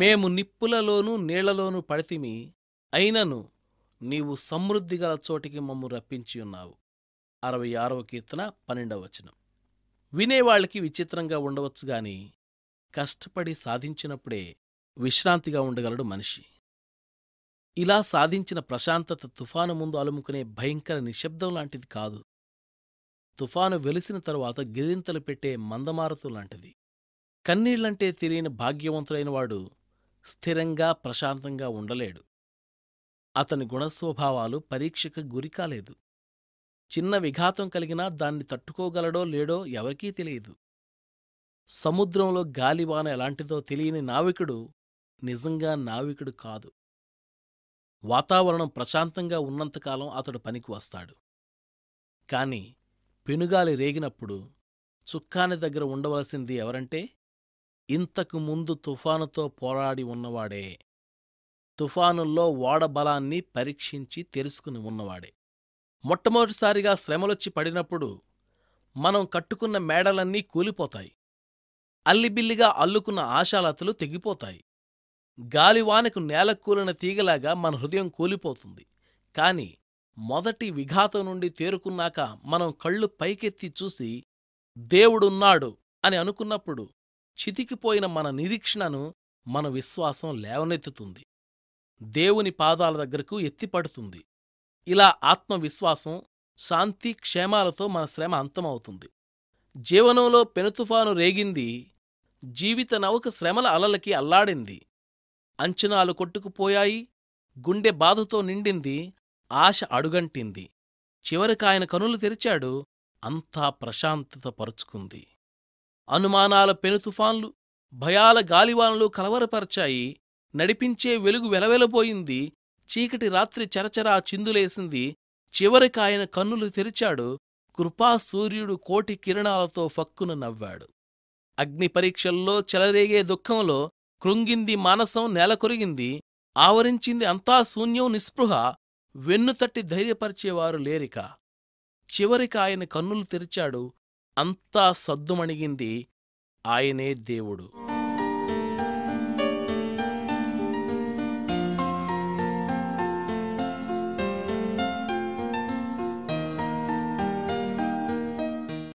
మేము నిప్పులలోనూ నీళ్ళలోనూ పడితిమి అయినను నీవు సమృద్ధిగల చోటికి మమ్ము రప్పించియున్నావు అరవై ఆరవ కీర్తన పన్నెండవ వచనం. వినేవాళ్ళకి విచిత్రంగా ఉండవచ్చు గాని కష్టపడి సాధించినప్పుడే విశ్రాంతిగా ఉండగలడు మనిషి. ఇలా సాధించిన ప్రశాంతత తుఫాను ముందు అలుముకునే భయంకర నిశ్శబ్దం లాంటిది కాదు. తుఫాను వెలిసిన తరువాత గిరింతలు పెట్టే మందమారుతు లాంటిది. కన్నీళ్ళంటే తెలియని భాగ్యవంతుడైన వాడు స్థిరంగా ప్రశాంతంగా ఉండలేడు. అతని గుణస్వభావాలు పరీక్షకు గురికాలేదు చిన్న విఘాతం కలిగినా దాన్ని తట్టుకోగలడో లేడో ఎవరికీ తెలియదు. సముద్రంలో గాలివాన ఎలాంటిదో తెలియని నావికుడు నిజంగా నావికుడు కాదు. వాతావరణం ప్రశాంతంగా ఉన్నంతకాలం అతడు పనికి వస్తాడు. కాని పెనుగాలి రేగినప్పుడు చుక్కాని దగ్గర ఉండవలసింది ఎవరంటే ఇంతకు ముందు తుఫానుతో పోరాడి ఉన్నవాడే తుఫానుల్లో ఓడ బలాన్ని పరీక్షించి తెలుసుకుని ఉన్నవాడే. మొట్టమొదటిసారిగా శ్రమలొచ్చి పడినప్పుడు మనం కట్టుకున్న మేడలన్నీ కూలిపోతాయి. అల్లిబిల్లిగా అల్లుకున్న ఆశాలతలు తెగిపోతాయి. గాలివానకు నేలకూలిన తీగలాగా మన హృదయం కూలిపోతుంది. కాని మొదటి విఘాతం నుండి తేరుకున్నాక మనం కళ్ళు పైకెత్తి చూసి దేవుడున్నాడు అని అనుకున్నప్పుడు చితికిపోయిన మన నిరీక్షణను మన విశ్వాసం లేవనెత్తుతుంది. దేవుని పాదాల దగ్గరకు ఎత్తిపడుతుంది. ఇలా ఆత్మవిశ్వాసం శాంతి క్షేమాలతో మన శ్రమ అంతమవుతుంది. జీవనంలో పెనుతుఫాను రేగింది జీవిత నౌక శ్రమల అలలకి అల్లాడింది. అంచనాలు కొట్టుకుపోయాయి గుండె బాధతో నిండింది ఆశ అడుగంటింది. చివరికాయన కనులు తెరిచాడు అంతా ప్రశాంతత పరుచుకుంది. అనుమానాల పెనుతుఫాన్లు భయాల గాలివానలు కలవరపరచాయి. నడిపించే వెలుగు వెలవెలబోయింది. చీకటి రాత్రి చరచరా చిందులేసింది. చివరికాయన కన్నులు తెరిచాడు. కృపాసూర్యుడు కోటి కిరణాలతో ఫక్కున నవ్వాడు. అగ్నిపరీక్షల్లో చెలరేగే దుఃఖంలో కృంగింది మానసం నేలకొరిగింది. ఆవరించింది అంతా శూన్యం నిస్పృహ. వెన్నుతట్టి ధైర్యపరిచేవారు లేరిక. చివరికి ఆయన కన్నులు తెరిచాడు. అంతా సద్దుమణిగింది ఆయనే దేవుడు.